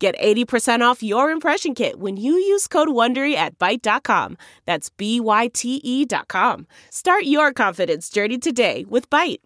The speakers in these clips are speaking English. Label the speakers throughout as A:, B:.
A: Get 80% off your impression kit when you use code WONDERY at Byte.com. That's B-Y-T-E dot com. Start your confidence journey today with Byte.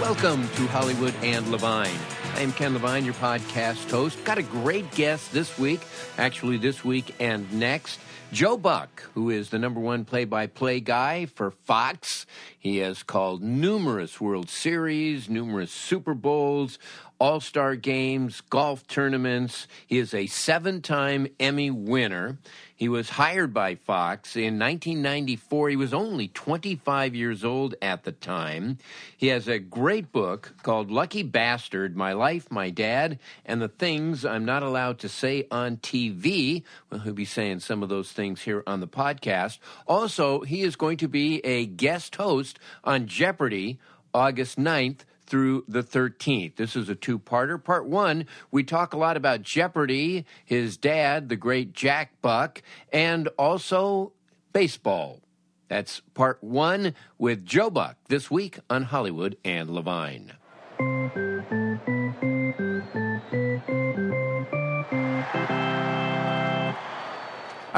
B: Welcome to Hollywood and Levine. I am Ken Levine, your podcast host. Got a great guest this week, actually this week and next. Joe Buck, who is the number one play by play guy for Fox. He has called numerous World Series, numerous Super Bowls, All Star games, golf tournaments. He is a seven time Emmy winner. He was hired by Fox in 1994. He was only 25 years old at the time. He has a great book called Lucky Bastard My Life, My Dad, and the Things I'm Not Allowed to Say on TV. Well, he'll be saying some of those things here on the podcast. Also, he is going to be a guest host on Jeopardy August 9th through the 13th. This is a two parter. Part one, we talk a lot about Jeopardy, his dad, the great Jack Buck, and also baseball. That's part one with Joe Buck this week on Hollywood and Levine.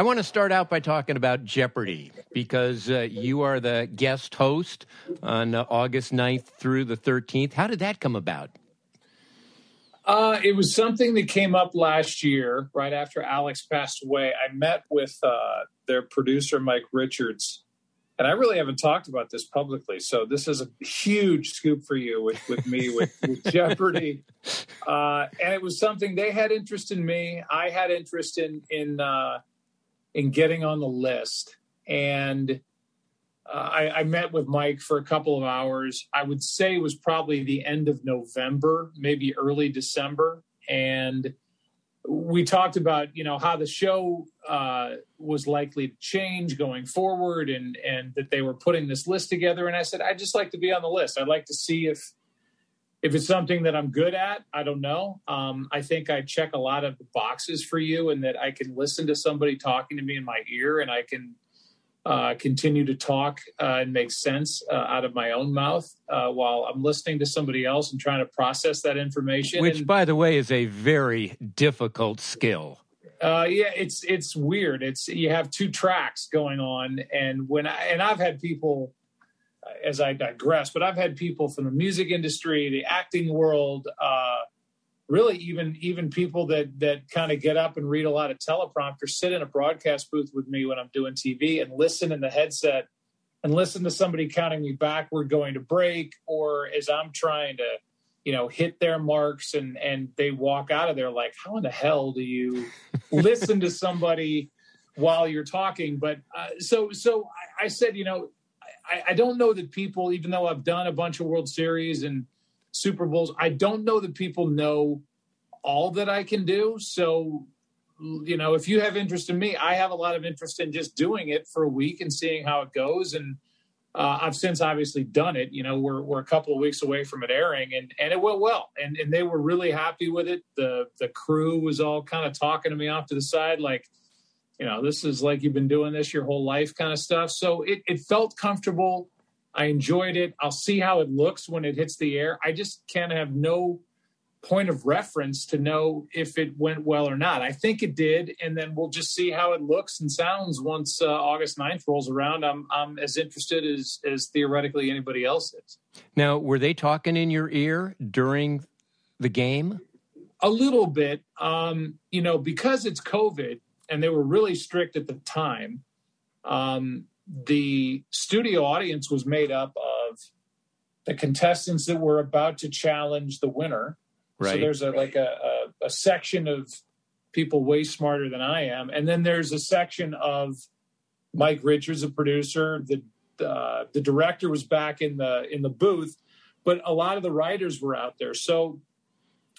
B: I want to start out by talking about Jeopardy because uh, you are the guest host on uh, August 9th through the 13th. How did that come about?
C: Uh, it was something that came up last year, right after Alex passed away. I met with uh, their producer, Mike Richards, and I really haven't talked about this publicly. So this is a huge scoop for you with, with me with, with Jeopardy. Uh, and it was something they had interest in me. I had interest in in uh, in getting on the list. And uh, I, I, met with Mike for a couple of hours. I would say it was probably the end of November, maybe early December. And we talked about, you know, how the show uh, was likely to change going forward and, and that they were putting this list together. And I said, I'd just like to be on the list. I'd like to see if if it's something that I'm good at, I don't know. Um, I think I check a lot of boxes for you, and that I can listen to somebody talking to me in my ear, and I can uh, continue to talk uh, and make sense uh, out of my own mouth uh, while I'm listening to somebody else and trying to process that information.
B: Which,
C: and,
B: by the way, is a very difficult skill.
C: Uh, yeah, it's it's weird. It's you have two tracks going on, and when I, and I've had people as I digress, but I've had people from the music industry, the acting world, uh, really even even people that that kind of get up and read a lot of teleprompter, sit in a broadcast booth with me when I'm doing TV and listen in the headset and listen to somebody counting me backward going to break, or as I'm trying to, you know, hit their marks and and they walk out of there like, how in the hell do you listen to somebody? while you're talking but uh, so so I, I said you know I, I don't know that people, even though I've done a bunch of World Series and Super Bowls, I don't know that people know all that I can do. So, you know, if you have interest in me, I have a lot of interest in just doing it for a week and seeing how it goes. And uh, I've since obviously done it. You know, we're we're a couple of weeks away from it airing, and and it went well, and and they were really happy with it. The the crew was all kind of talking to me off to the side, like you know, this is like you've been doing this your whole life kind of stuff. So it, it felt comfortable. I enjoyed it. I'll see how it looks when it hits the air. I just can't have no point of reference to know if it went well or not. I think it did, and then we'll just see how it looks and sounds once uh, August 9th rolls around. I'm I'm as interested as as theoretically anybody else is.
B: Now, were they talking in your ear during the game?
C: A little bit, um, you know, because it's COVID, and they were really strict at the time. Um, the studio audience was made up of the contestants that were about to challenge the winner Right. So there's a like a, a, a section of people way smarter than I am, and then there's a section of Mike Richards, a producer. The uh, the director was back in the in the booth, but a lot of the writers were out there. So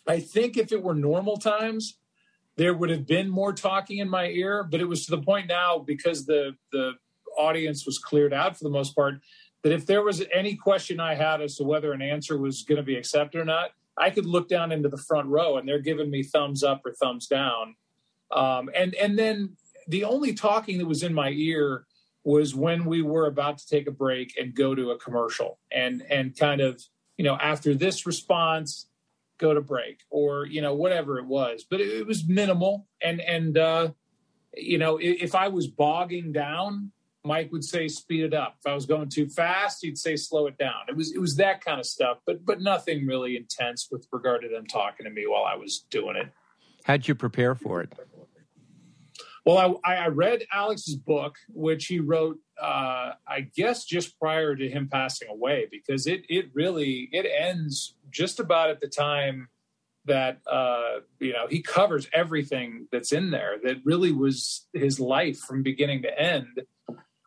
C: I think if it were normal times, there would have been more talking in my ear. But it was to the point now because the the audience was cleared out for the most part that if there was any question I had as to whether an answer was going to be accepted or not, I could look down into the front row and they're giving me thumbs up or thumbs down. Um, and and then the only talking that was in my ear was when we were about to take a break and go to a commercial and and kind of you know after this response go to break or you know whatever it was but it, it was minimal and and uh you know if, if i was bogging down Mike would say speed it up. If I was going too fast, he'd say slow it down. It was it was that kind of stuff, but but nothing really intense with regard to them talking to me while I was doing it.
B: How'd you prepare for it?
C: Well, I, I read Alex's book, which he wrote, uh, I guess, just prior to him passing away, because it it really it ends just about at the time that uh, you know he covers everything that's in there. That really was his life from beginning to end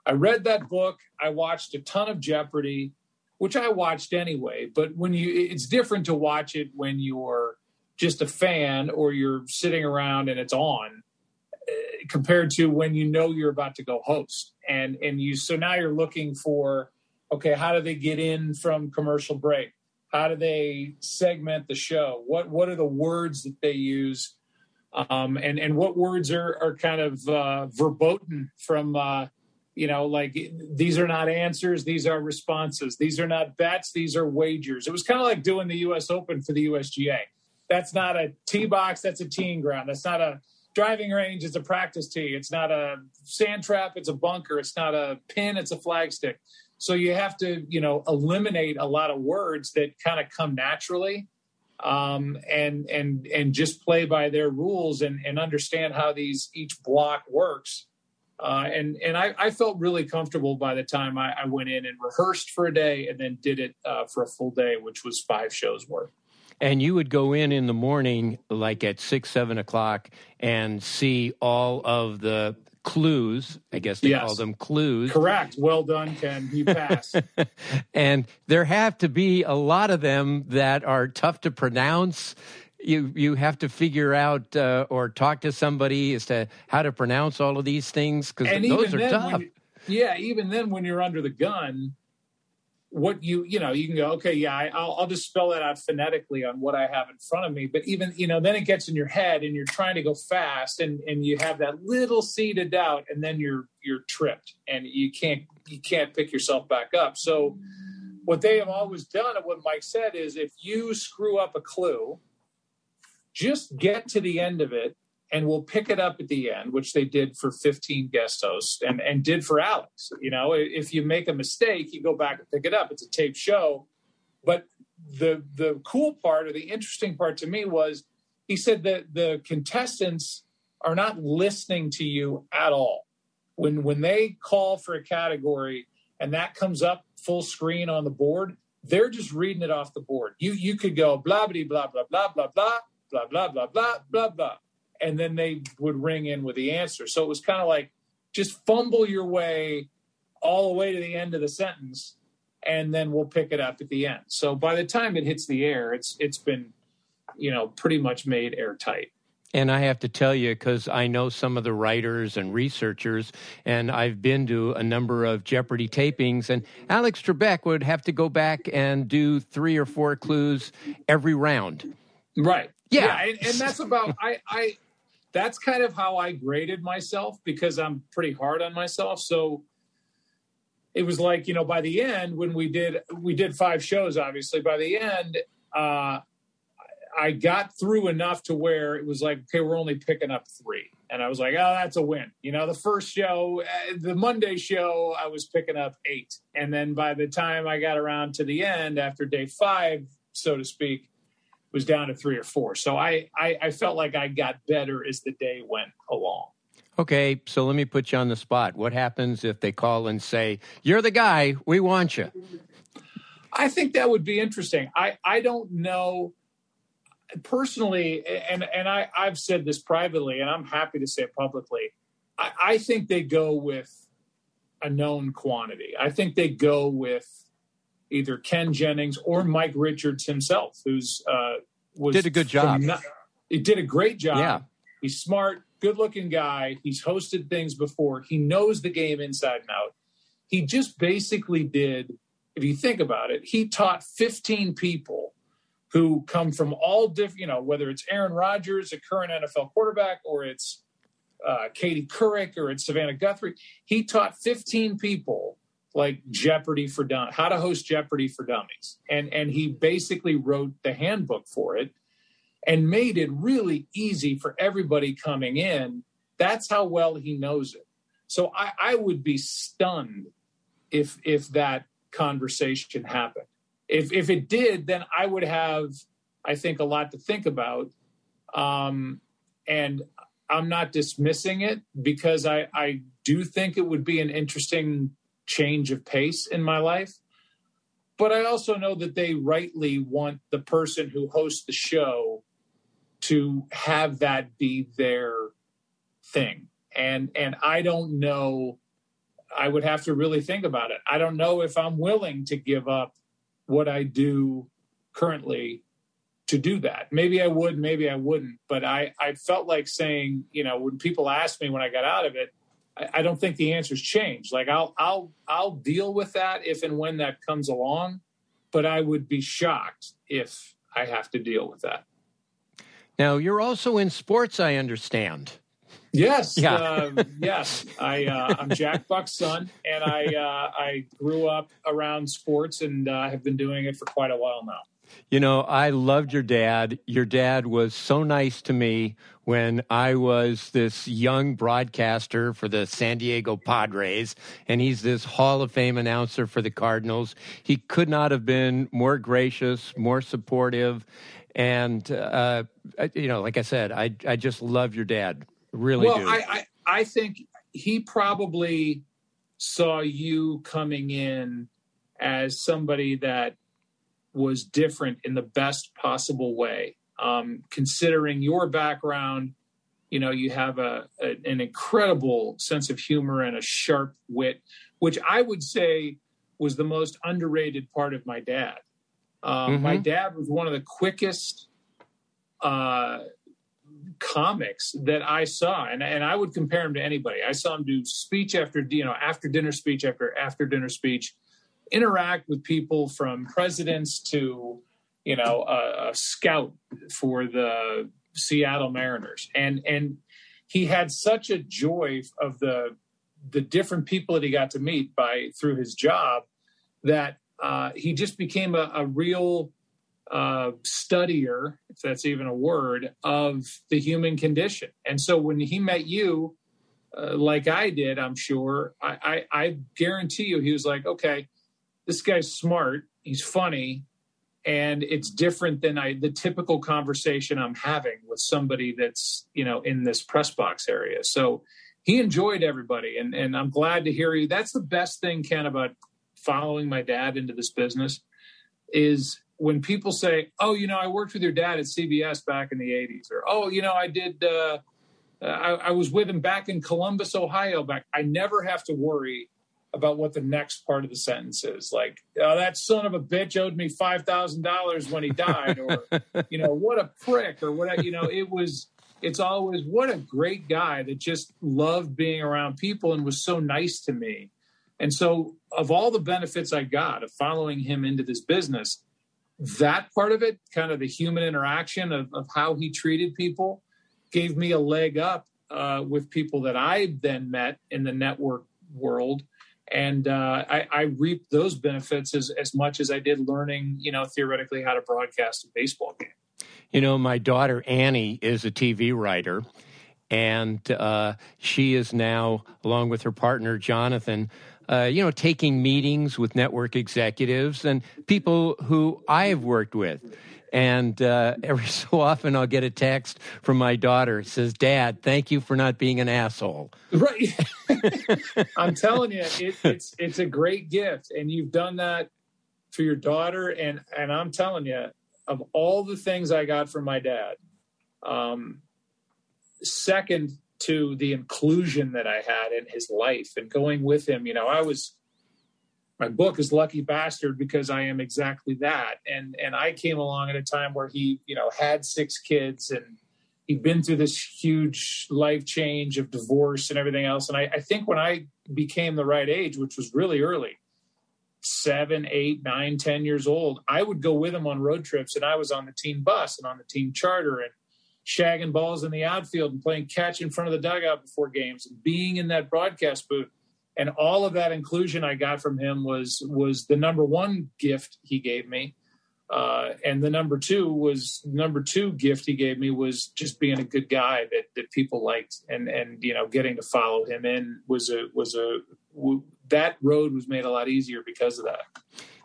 C: I read that book. I watched a ton of Jeopardy, which I watched anyway. But when you, it's different to watch it when you're just a fan or you're sitting around and it's on, compared to when you know you're about to go host. And and you, so now you're looking for, okay, how do they get in from commercial break? How do they segment the show? What what are the words that they use? Um, and and what words are are kind of uh, verboten from uh, you know like these are not answers these are responses these are not bets these are wagers it was kind of like doing the us open for the usga that's not a tee box that's a teeing ground that's not a driving range is a practice tee. It's not a sand trap it's a bunker it's not a pin it's a flagstick so you have to you know eliminate a lot of words that kind of come naturally um, and and and just play by their rules and and understand how these each block works. Uh, and and I, I, felt really comfortable by the time I, I, went in and rehearsed for a day and then did it uh, for a full day, which was five shows worth.
B: And you would go in in the morning, like at six, seven o'clock, and see all of the clues. I guess they yes. call them clues.
C: Correct. Well done, Ken. You pass.
B: and there have to be a lot of them that are tough to pronounce you you have to figure out uh, or talk to somebody as to how to pronounce all of these things because those are tough.
C: yeah, even then, when you're under the gun, what you you know you can go okay, yeah, I, will I'll just spell that out phonetically on what I have in front of me. But even you know then it gets in your head and you're trying to go fast and and you have that little seed of doubt and then you're you're tripped and you can't you can't pick yourself back up. So what they have always done and what Mike said is if you screw up a clue just get to the end of it and we'll pick it up at the end, which they did for 15 guest hosts and, and did for Alex. You know, if you make a mistake, you go back and pick it up. It's a tape show. But the the cool part or the interesting part to me was he said that the contestants are not listening to you at all. When when they call for a category and that comes up full screen on the board, they're just reading it off the board. You you could go blah blah blah blah blah blah blah blah, blah, blah, blah, blah, blah. And then they would ring in with the answer. So it was kind of like just fumble your way all the way to the end of the sentence and then we'll pick it up at the end. So by the time it hits the air, it's it's been, you know, pretty much made airtight.
B: And I have to tell you, because I know some of the writers and researchers, and I've been to a number of Jeopardy tapings, and Alex Trebek would have to go back and do three or four clues every round.
C: Right. Yeah. yeah and, and that's about I I that's kind of how I graded myself because I'm pretty hard on myself. So it was like, you know, by the end when we did we did five shows obviously, by the end uh I got through enough to where it was like, okay, we're only picking up three. And I was like, oh, that's a win. You know, the first show, uh, the Monday show, I was picking up eight. And then by the time I got around to the end, after day five, so to speak, was down to three or four. So I, I, I felt like I got better as the day went along.
B: Okay, so let me put you on the spot. What happens if they call and say, You're the guy, we want you?
C: I think that would be interesting. I, I don't know personally, and and I I've said this privately, and I'm happy to say it publicly. I, I think they go with a known quantity. I think they go with either Ken Jennings or Mike Richards himself, who's uh, was
B: did a good job.
C: he did a great job.
B: Yeah.
C: He's smart, good looking guy. He's hosted things before. He knows the game inside and out. He just basically did, if you think about it, he taught 15 people who come from all different, you know, whether it's Aaron Rodgers, a current NFL quarterback, or it's uh, Katie Couric, or it's Savannah Guthrie. He taught 15 people like Jeopardy for Dummies, how to host Jeopardy for Dummies, and and he basically wrote the handbook for it and made it really easy for everybody coming in. That's how well he knows it. So I, I would be stunned if if that conversation happened if if it did, then I would have, I think, a lot to think about. Um, and I'm not dismissing it because I, I do think it would be an interesting change of pace in my life. But I also know that they rightly want the person who hosts the show to have that be their thing. And and I don't know I would have to really think about it. I don't know if I'm willing to give up what I do currently to do that. Maybe I would, maybe I wouldn't. But I, I felt like saying, you know, when people asked me when I got out of it, I, I don't think the answer's changed. Like I'll I'll I'll deal with that if and when that comes along, but I would be shocked if I have to deal with that.
B: Now you're also in sports, I understand.
C: Yes, yeah. uh, yes. I uh, I'm Jack Buck's son, and I uh, I grew up around sports and uh, have been doing it for quite a while now.
B: You know, I loved your dad. Your dad was so nice to me when I was this young broadcaster for the San Diego Padres, and he's this Hall of Fame announcer for the Cardinals. He could not have been more gracious, more supportive. And, uh, you know, like I said, I, I just love your dad. Really
C: well,
B: do.
C: I, I, I think he probably saw you coming in as somebody that was different in the best possible way. Um, considering your background, you know, you have a, a, an incredible sense of humor and a sharp wit, which I would say was the most underrated part of my dad. Um, mm-hmm. My dad was one of the quickest uh, comics that I saw, and and I would compare him to anybody. I saw him do speech after you know after dinner speech after after dinner speech, interact with people from presidents to you know a, a scout for the Seattle Mariners, and and he had such a joy of the the different people that he got to meet by through his job that uh, he just became a, a real uh, studier, if that's even a word, of the human condition. And so when he met you, uh, like I did, I'm sure, I, I, I guarantee you, he was like, okay, this guy's smart, he's funny, and it's different than I the typical conversation I'm having with somebody that's you know in this press box area. So he enjoyed everybody, and and I'm glad to hear you. That's the best thing, Ken, about following my dad into this business is when people say, "Oh, you know, I worked with your dad at CBS back in the '80s," or "Oh, you know, I did, uh, I, I, was with him back in Columbus, Ohio." Back, I never have to worry about what the next part of the sentence is. Like, oh, that son of a bitch owed me five thousand dollars when he died, or you know, what a prick, or what you know. It was. It's always what a great guy that just loved being around people and was so nice to me. And so, of all the benefits I got of following him into this business, that part of it, kind of the human interaction of, of how he treated people, gave me a leg up uh, with people that I then met in the network world. And uh, I, I, reaped those benefits as, as much as I did learning, you know, theoretically how to broadcast a baseball game.
B: You know, my daughter Annie is a TV writer, and uh, she is now, along with her partner Jonathan, uh, you know, taking meetings with network executives and people who I have worked with. And uh, every so often, I'll get a text from my daughter. It says, "Dad, thank you for not being an asshole."
C: Right. I'm telling you, it, it's it's a great gift, and you've done that for your daughter. And and I'm telling you, of all the things I got from my dad, um, second to the inclusion that I had in his life and going with him. You know, I was my book is Lucky Bastard because I am exactly that. And and I came along at a time where he, you know, had six kids and he'd been through this huge life change of divorce and everything else. And I, I think when I became the right age, which was really early, seven, eight, nine, ten years old, I would go with him on road trips and I was on the team bus and on the team charter and shagging balls in the outfield and playing catch in front of the dugout before games and being in that broadcast booth and all of that inclusion I got from him was was the number one gift he gave me, uh, and the number two was number two gift he gave me was just being a good guy that that people liked, and and you know getting to follow him in was a was a w- that road was made a lot easier because of that.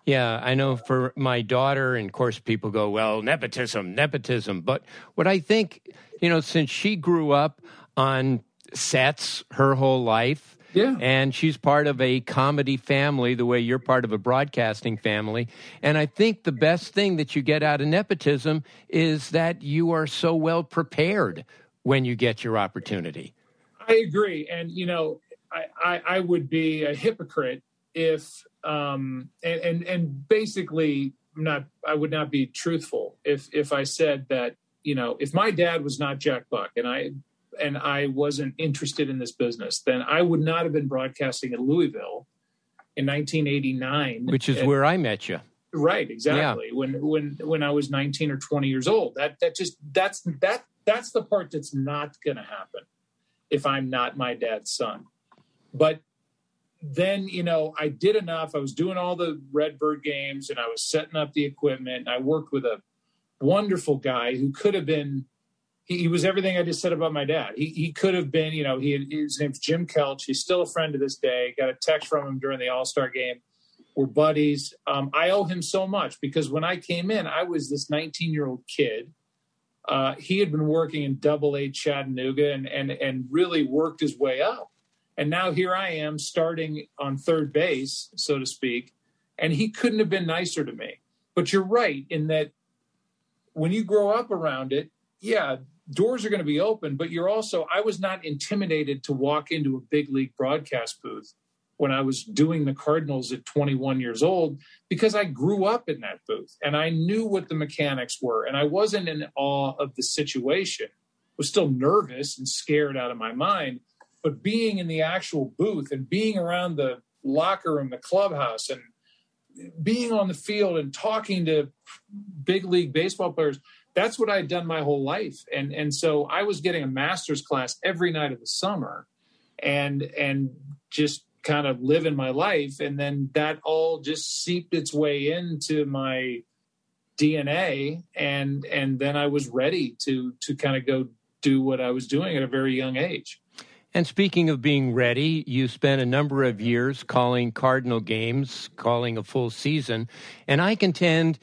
B: Yeah, I know for my daughter, and of course, people go, well, nepotism, nepotism. But what I think, you know, since she grew up on sets her whole life,
C: yeah.
B: And she's part of a comedy family, the way you're part of a broadcasting family. And I think the best thing that you get out of nepotism is that you are so well prepared when you get your opportunity.
C: I agree. And, you know, I, I, I would be a hypocrite if um, and, and and basically not I would not be truthful if if I said that you know if my dad was not Jack Buck and I and I wasn't interested in this business, then I would not have been broadcasting in Louisville in 1989,
B: which is where I met you.
C: Right, exactly. Yeah. When when when I was 19 or 20 years old. That that just that's that that's the part that's not going to happen if I'm not my dad's son. But then you know i did enough i was doing all the redbird games and i was setting up the equipment i worked with a wonderful guy who could have been he, he was everything i just said about my dad. He, he could have been you know he his name's jim kelch. He's still a friend to this day. Got a text from him during the all-star game. We're buddies. Um, i owe him so much because when i came in i was this 19 year old kid. Uh, he had been working in double a chattanooga and, and and really worked his way up. And now here I am starting on third base, so to speak. And he couldn't have been nicer to me. But you're right in that when you grow up around it, yeah, doors are going to be open. But you're also, I was not intimidated to walk into a big league broadcast booth when I was doing the Cardinals at 21 years old because I grew up in that booth and I knew what the mechanics were. And I wasn't in awe of the situation. I was still nervous and scared out of my mind but being in the actual booth and being around the locker room, the clubhouse, and being on the field and talking to big league baseball players, that's what I'd done my whole life. And and so I was getting a master's class every night of the summer and and just kind of living my life. And then that all just seeped its way into my DNA and and then I was ready to to kind of go do what I was doing at a very young age.
B: And speaking of being ready, you spent a number of years calling Cardinal games, calling a full season. And I contend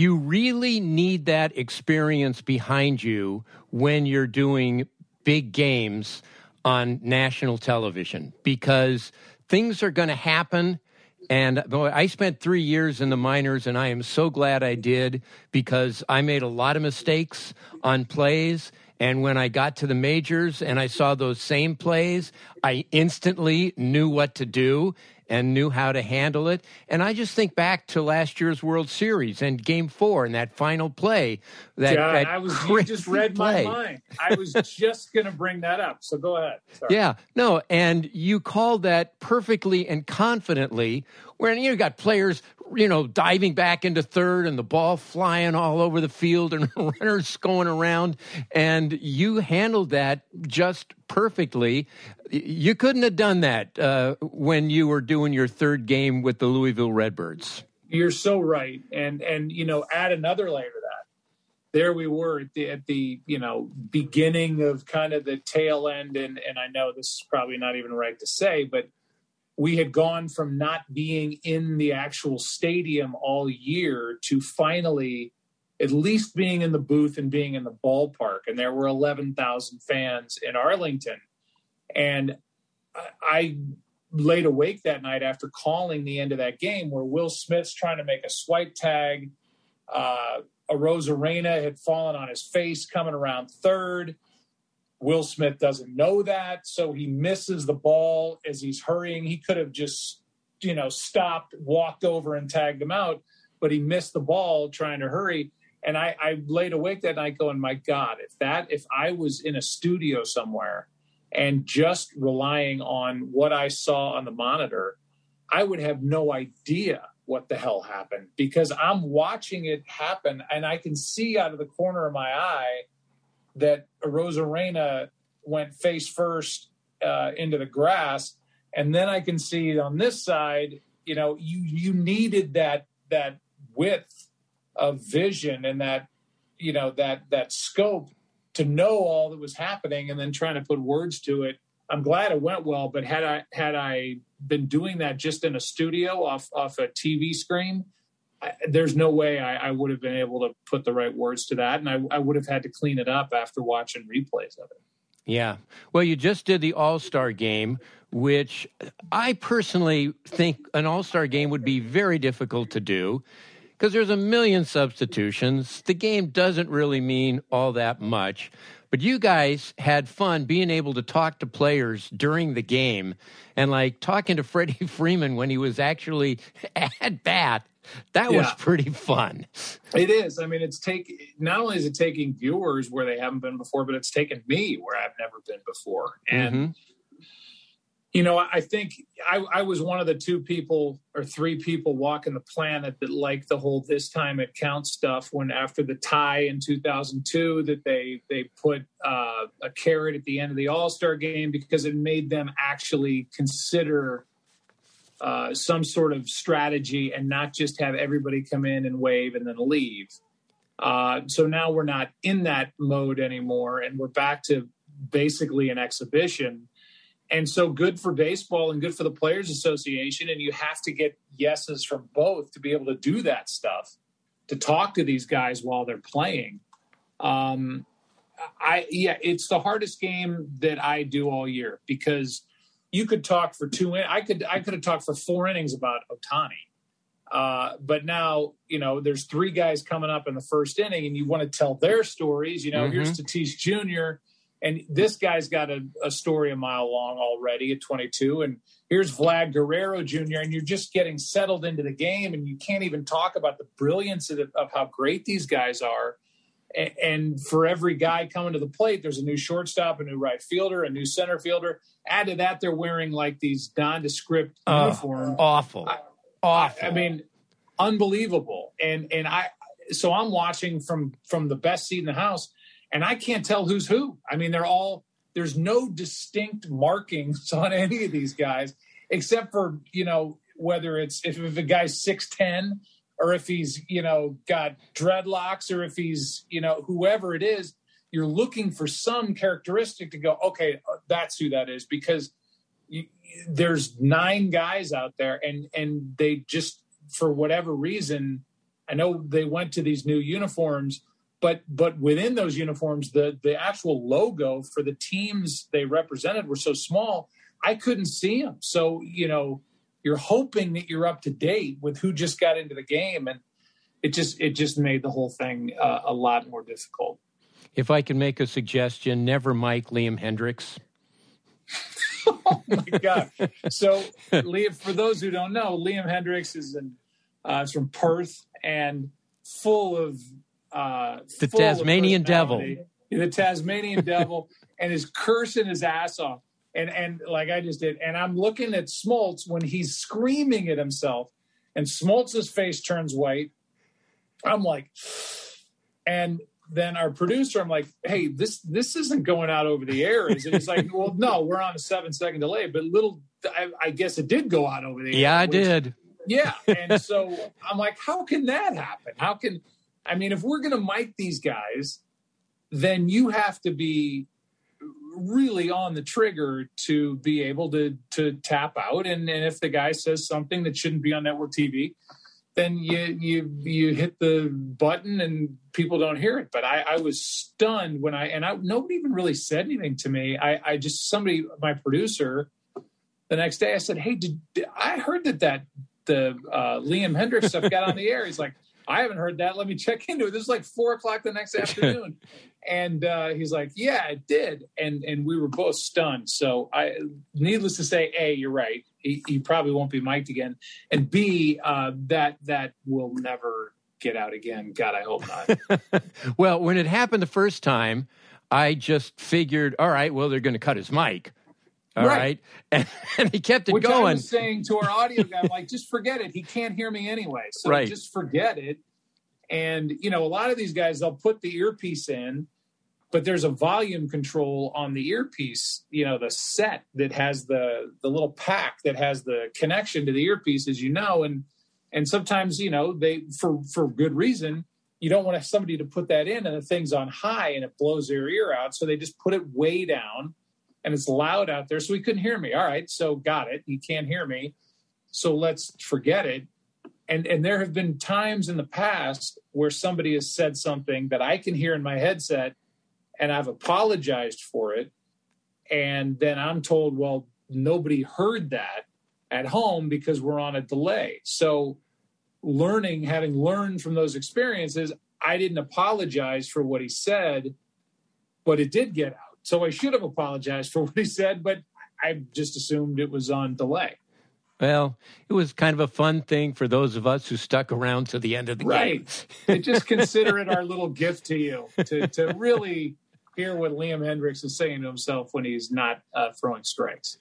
B: you really need that experience behind you when you're doing big games on national television because things are going to happen. And I spent three years in the minors, and I am so glad I did because I made a lot of mistakes on plays and when I got to the majors and I saw those same plays, I instantly knew what to do and knew how to handle it. And I just think back to last year's World Series and Game Four and that final play. That,
C: yeah,
B: that
C: I was you just read play. my mind. I was just going to bring that up. So go ahead.
B: Sorry. Yeah, no, and you called that perfectly and confidently. Where you got players you know, diving back into third and the ball flying all over the field and runners going around. And you handled that just perfectly. You couldn't have done that uh, when you were doing your third game with the Louisville Redbirds.
C: You're so right. And, and, you know, add another layer to that. there we were at the at the you know beginning of kind of the tail end and and I know this is probably not even right to say but we had gone from not being in the actual stadium all year to finally at least being in the booth and being in the ballpark. And there were 11,000 fans in Arlington. And I laid awake that night after calling the end of that game where Will Smith's trying to make a swipe tag. Uh, Arozarena had fallen on his face coming around third. Will Smith doesn't know that, so he misses the ball as he's hurrying. He could have just, you know, stopped, walked over, and tagged him out, but he missed the ball trying to hurry. And I, I laid awake that night going, my God, if that, if I was in a studio somewhere and just relying on what I saw on the monitor, I would have no idea what the hell happened because I'm watching it happen and I can see out of the corner of my eye that Arozarena went face first uh, into the grass. And then I can see on this side, you know, you you needed that that width of vision and that you know that that scope to know all that was happening and then trying to put words to it. I'm glad it went well, but had I had I been doing that just in a studio off off a TV screen, I, there's no way I, I, would have been able to put the right words to that, and I, I would have had to clean it up after watching replays of it.
B: Yeah. Well, you just did the All Star game, which I personally think an All Star game would be very difficult to do because there's a million substitutions. The game doesn't really mean all that much. But you guys had fun being able to talk to players during the game and like talking to Freddie Freeman when he was actually at bat. That yeah. was pretty fun.
C: It is. I mean, it's take not only is it taking viewers where they haven't been before, but it's taken me where I've never been before. And mm-hmm you know, I think I, I, was one of the two people or three people walking the planet that liked the whole "this time it counts" stuff. When after the tie in 2002, that they they put uh, a carrot at the end of the All Star game because it made them actually consider uh, some sort of strategy and not just have everybody come in and wave and then leave. Uh, so now we're not in that mode anymore, and we're back to basically an exhibition and so good for baseball and good for the players association and you have to get yeses from both to be able to do that stuff to talk to these guys while they're playing um i yeah it's the hardest game that i do all year because you could talk for two i could i could have talked for four innings about Ohtani, uh, but now you know there's three guys coming up in the first inning and you want to tell their stories you know mm-hmm. here's tatis jr and this guy's got a, a, story a mile long already at 22. And here's Vlad Guerrero Jr. And you're just getting settled into the game, and you can't even talk about the brilliance of, of how great these guys are. And, for every guy coming to the plate, there's a new shortstop, a new right fielder, a new center fielder. Add to that, they're wearing like these nondescript oh, uniforms.
B: Awful.
C: I,
B: awful.
C: I, I mean, unbelievable. And and I so I'm watching from from the best seat in the house and I can't tell who's who. I mean, they're all there's no distinct markings on any of these guys except for you know whether it's if, if a guy's six ten or if he's you know got dreadlocks or if he's you know whoever it is. You're looking for some characteristic to go. Okay, uh, that's who that is because you, there's nine guys out there, and and they just for whatever reason. I know they went to these new uniforms but but within those uniforms the the actual logo for the teams they represented were so small i couldn't see them so you know you're hoping that you're up to date with who just got into the game and it just it just made the whole thing uh, a lot more difficult.
B: If i can make a suggestion never mike liam hendriks.
C: Oh my god so liam for those who don't know liam hendriks is in, uh, from perth and full of uh,
B: the Tasmanian devil,
C: the Tasmanian devil, and is cursing his ass off. And and like I just did, and I'm looking at Smoltz when he's screaming at himself, and Smoltz's face turns white. I'm like, and then our producer, I'm like, hey, this this isn't going out over the air, is it? He's like, well, no, we're on a seven second delay, but little, I, I guess it did go out over the
B: air. Yeah, I did.
C: Yeah, and so I'm like, how can that happen? How can I mean, if we're going to mic these guys, then you have to be really on the trigger to be able to to tap out. And, and if the guy says something that shouldn't be on network TV, then you you you hit the button and people don't hear it. But I, I was stunned when I and I nobody even really said anything to me. I, I just somebody my producer the next day I said, Hey, did, I heard that that the uh, Liam Hendriks stuff got on the air? He's like, I haven't heard that. Let me check into it. This is like four o'clock the next afternoon. and uh, he's like, yeah, it did. And, and we were both stunned. So I, needless to say, A, you're right. He, he probably won't be mic'd again. And B, uh, that, that will never get out again. God, I hope not.
B: well, when it happened the first time, I just figured, all right, well, they're going to cut his mic. All right. right. And, and, he kept it
C: Which
B: going. I
C: was saying to our audio guy, like, just forget it. He can't hear me anyway. So right. just forget it. And, you know, a lot of these guys, they'll put the earpiece in, but there's a volume control on the earpiece, you know, the set that has the the little pack that has the connection to the earpiece, as you know. And and sometimes, you know, they for for good reason, you don't want somebody to put that in and the thing's on high and it blows their ear out. So they just put it way down and it's loud out there. So he couldn't hear me. All right, so got it. He can't hear me. So let's forget it. And and there have been times in the past where somebody has said something that I can hear in my headset and I've apologized for it. And then I'm told, well, nobody heard that at home because we're on a delay. So learning, having learned from those experiences, I didn't apologize for what he said, but it did get out. So I should have apologized for what he said, but I just assumed it was on delay.
B: Well, it was kind of a fun thing for those of us who stuck around to the end of the
C: right. game. Right. just consider it our little gift to you to, to really hear what Liam Hendriks is saying to himself when he's not uh, throwing strikes.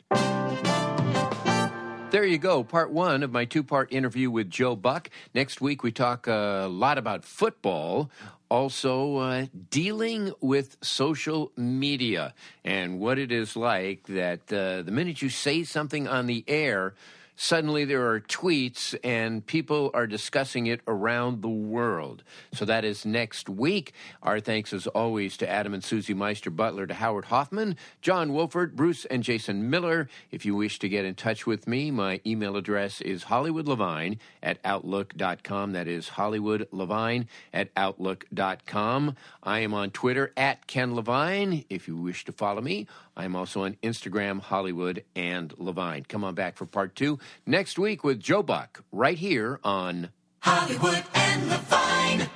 B: There you go, part one of my two part interview with Joe Buck. Next week, we talk a lot about football, also uh, dealing with social media and what it is like that uh, the minute you say something on the air, suddenly there are tweets and people are discussing it around the world. So that is next week. Our thanks, as always, to Adam and Susie Meister Butler, to Howard Hoffman, John Wolford, Bruce, and Jason Miller. If you wish to get in touch with me, my email address is hollywoodlevine at outlook.com. That is hollywoodlevine at outlook.com. I am on Twitter at Ken Levine. If you wish to follow me, I'm also on Instagram, Hollywood and Levine. Come on back for part two next week with Joe Buck right here on
D: Hollywood and Levine.